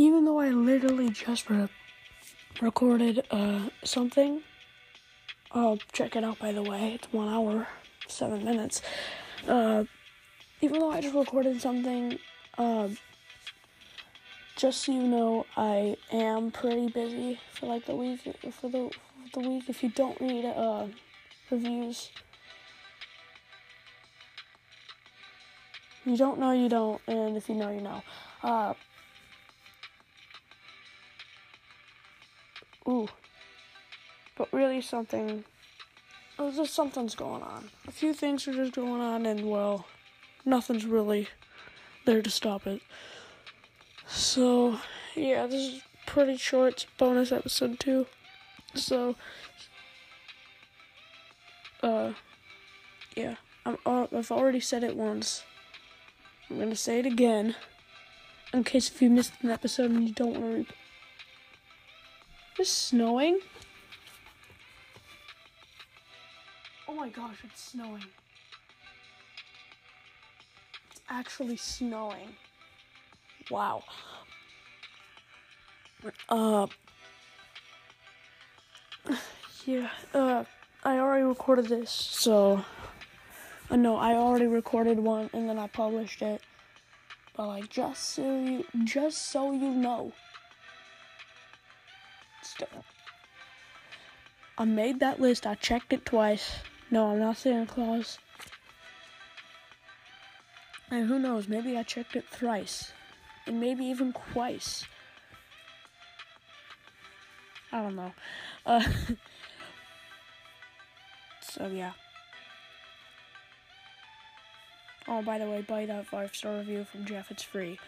even though I literally just re- recorded uh, something, uh, check it out by the way, it's one hour, seven minutes. Uh, even though I just recorded something, uh, just so you know, I am pretty busy for like the week. For the for the week, if you don't read uh, reviews, you don't know, you don't, and if you know, you know. Uh, ooh, but really something. Oh, just something's going on. A few things are just going on, and well, nothing's really there to stop it. So, yeah, this is pretty short. It's bonus episode too. So, uh, yeah, I'm, uh, I've already said it once. I'm gonna say it again, in case if you missed an episode and you don't want to. It's snowing. Oh my gosh, it's snowing. It's actually snowing. Wow. Uh. Yeah. Uh. I already recorded this, so. Uh, no, I already recorded one and then I published it. But like, just so you, just so you know. I made that list. I checked it twice. No, I'm not Santa Claus. And who knows? Maybe I checked it thrice and maybe even twice. I don't know. Uh, so yeah. Oh, by the way, buy that five star review from Jeff. It's free.